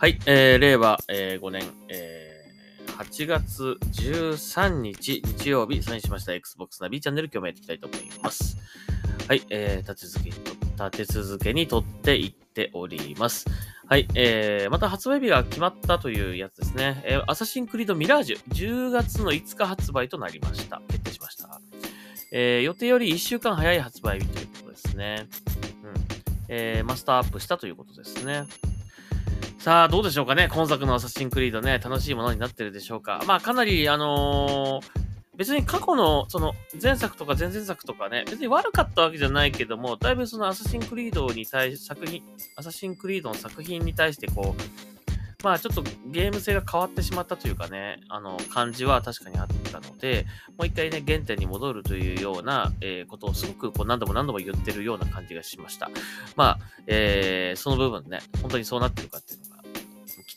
はい、えー、令和、えー、5年、えー、8月13日日曜日、サインしました Xbox ナビチャンネル、今日もやっていきたいと思います。はい、えー、立て続けにと、立て続けに撮っていっております。はい、えー、また発売日が決まったというやつですね。えー、アサシンクリードミラージュ、10月の5日発売となりました。決定しました。えー、予定より1週間早い発売日ということですね。うん。えー、マスターアップしたということですね。さあ、どうでしょうかね。今作のアサシンクリードね、楽しいものになってるでしょうか。まあ、かなり、あのー別に過去の、その、前作とか前々作とかね、別に悪かったわけじゃないけども、だいぶそのアサシンクリードに対し、作品、アサシンクリードの作品に対してこう、まあちょっとゲーム性が変わってしまったというかね、あの、感じは確かにあったので、もう一回ね、原点に戻るというような、えーことをすごくこう何度も何度も言ってるような感じがしました。まあ、えーその部分ね、本当にそうなってるかって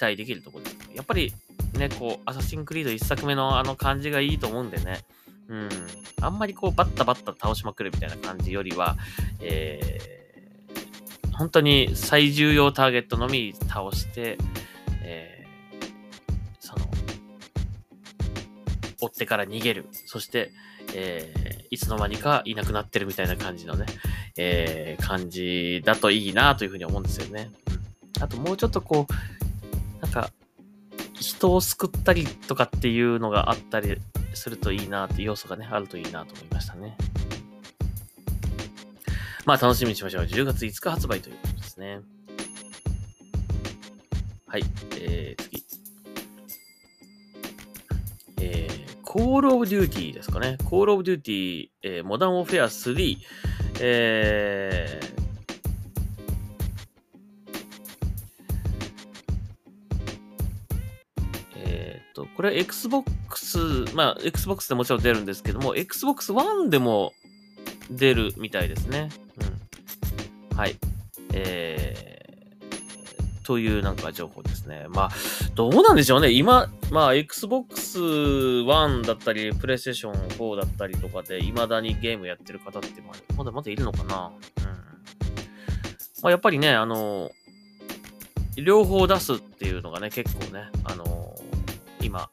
待できるところです。やっぱりね、こう、アサシンクリード一作目のあの感じがいいと思うんでね、うん、あんまりこう、バッタバッタ倒しまくるみたいな感じよりは、えー本当に最重要ターゲットのみ倒して、えーその、追ってから逃げる。そして、えーいつの間にかいなくなってるみたいな感じのね、えー感じだといいなというふうに思うんですよね。あともうちょっとこう、なんか、人を救ったりとかっていうのがあったりするといいなっていう要素がね、あるといいなと思いましたね。まあ楽しみにしましょう。10月5日発売ということですね。はい、えー、次。えー、Call of Duty ですかね。Call of Duty、えー、Modern Warfare 3、えーこれ Xbox、まあ Xbox でもちろん出るんですけども、Xbox One でも出るみたいですね。うん。はい。えー、というなんか情報ですね。まあ、どうなんでしょうね。今、まあ Xbox One だったり、PlayStation 4だったりとかで、未だにゲームやってる方って、まだまだいるのかな。うん。まあやっぱりね、あの、両方出すっていうのがね、結構ね、あの今、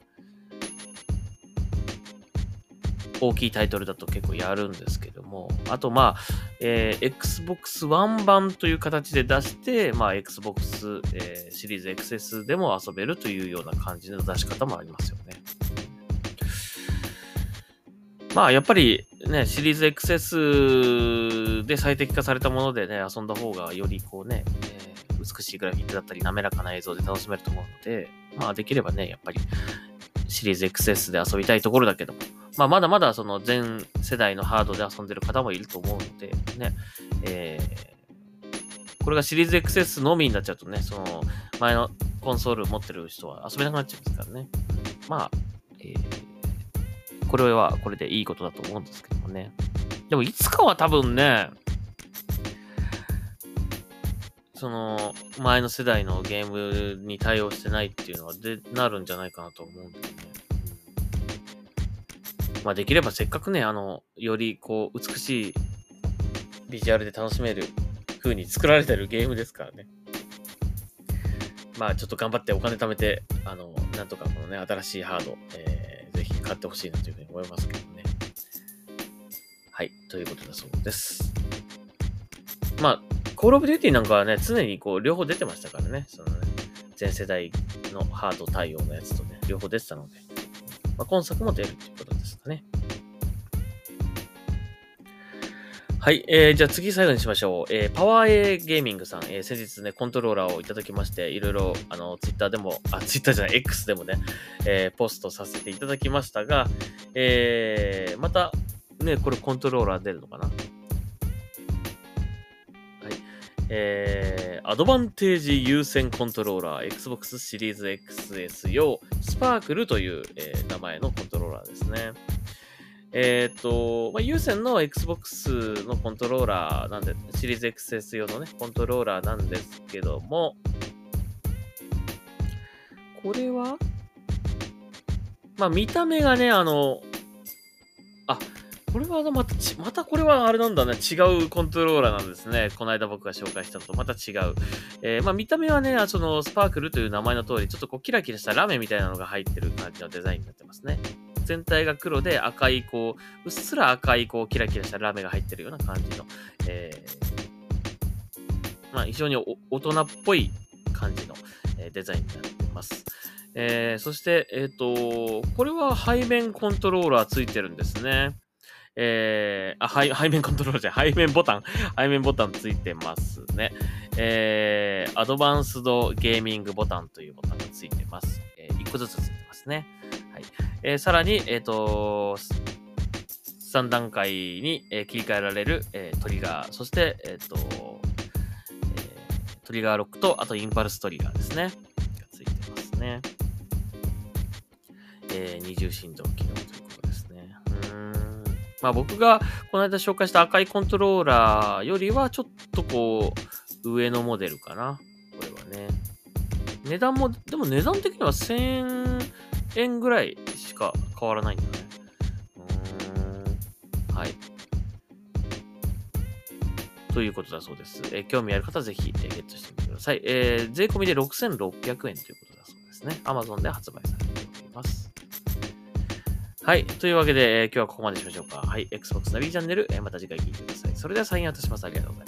大きいタイトルだと結構やるんですけども、あとまあ、えー Xbox One 版という形で出して、まあ Xbox、えーシリーズ XS でも遊べるというような感じの出し方もありますよね。まあやっぱりね、シリーズ XS で最適化されたものでね、遊んだ方がよりこうね、えー美しいグラフィックだったり滑らかな映像で楽しめると思うので、まあできればね、やっぱりシリーズ XS で遊びたいところだけども、まあまだまだその全世代のハードで遊んでる方もいると思うので、ね、えーこれがシリーズ XS のみになっちゃうとね、その前のコンソール持ってる人は遊べなくなっちゃいますからね。まあ、えーこれはこれでいいことだと思うんですけどもね。でもいつかは多分ね、その前の世代のゲームに対応してないっていうのはでなるんじゃないかなと思うんだよね。まあできればせっかくね、あの、よりこう美しいビジュアルで楽しめる風に作られてるゲームですからね。まあちょっと頑張ってお金貯めて、あの、なんとかこのね、新しいハード、えー、ぜひ買ってほしいなというふうに思いますけど。はい、ということだそうです。まあ、コールオブデューティーなんかはね、常にこう、両方出てましたからね。そのね、全世代のハード対応のやつとね、両方出てたので、まあ、今作も出るっていうことですかね。はい、えー、じゃあ次最後にしましょう。えー、パワー A ゲーミングさん、えー、先日ね、コントローラーをいただきまして、いろいろ、あの、ツイッターでも、あ、ツイッターじゃない、X でもね、えー、ポストさせていただきましたが、えー、また、ね、これコントローラー出るのかな？はい。えー、アドバンテージ優先コントローラー Xbox シリーズ XS 用スパークルという、えー名前のコントローラーですね。えっ、と、まあ、有線の Xbox のコントローラーなんで、シリーズ XS 用のね、コントローラーなんですけども、これは？まあ、見た目がね、あの、これはまた、またこれはあれなんだね。違うコントローラーなんですね。この間僕が紹介したのとまた違う。えー、まあ見た目はね、そのスパークルという名前の通り、ちょっとこうキラキラしたラメみたいなのが入ってる感じのデザインになってますね。全体が黒で赤い、こう、うっすら赤い、こう、キラキラしたラメが入ってるような感じの、えー、まあ非常に大人っぽい感じの、えデザインになってます。えー、そして、えっ、ー、と、これは背面コントローラーついてるんですね。えー、あ、背背面コントローラーじゃ背面ボタン、背面ボタンついてますね。えー、アドバンスドゲーミングボタンというボタンがついてます。えー、1個ずつついてますね。はい。えー、さらに、えっ、ー、と、3段階に、えー、切り替えられる、えー、トリガー、そして、えっ、ー、と、えー、トリガーロックと、あとインパルストリガーですね。がついてますね。えー、二重振動機能とまあ僕がこの間紹介した赤いコントローラーよりはちょっとこう、上のモデルかな。これはね。値段も、でも値段的には1000円ぐらいしか変わらないんだね。うーん。はい。ということだそうです。え、興味ある方はぜひ、えー、ゲットしてみてください。えー、税込みで6600円ということだそうですね。Amazon で発売されております。はい。というわけで、えー、今日はここまでしましょうか。はい。Xbox ナビチャンネル、えー、また次回聞いてください。それではサインアウトします。ありがとうございます。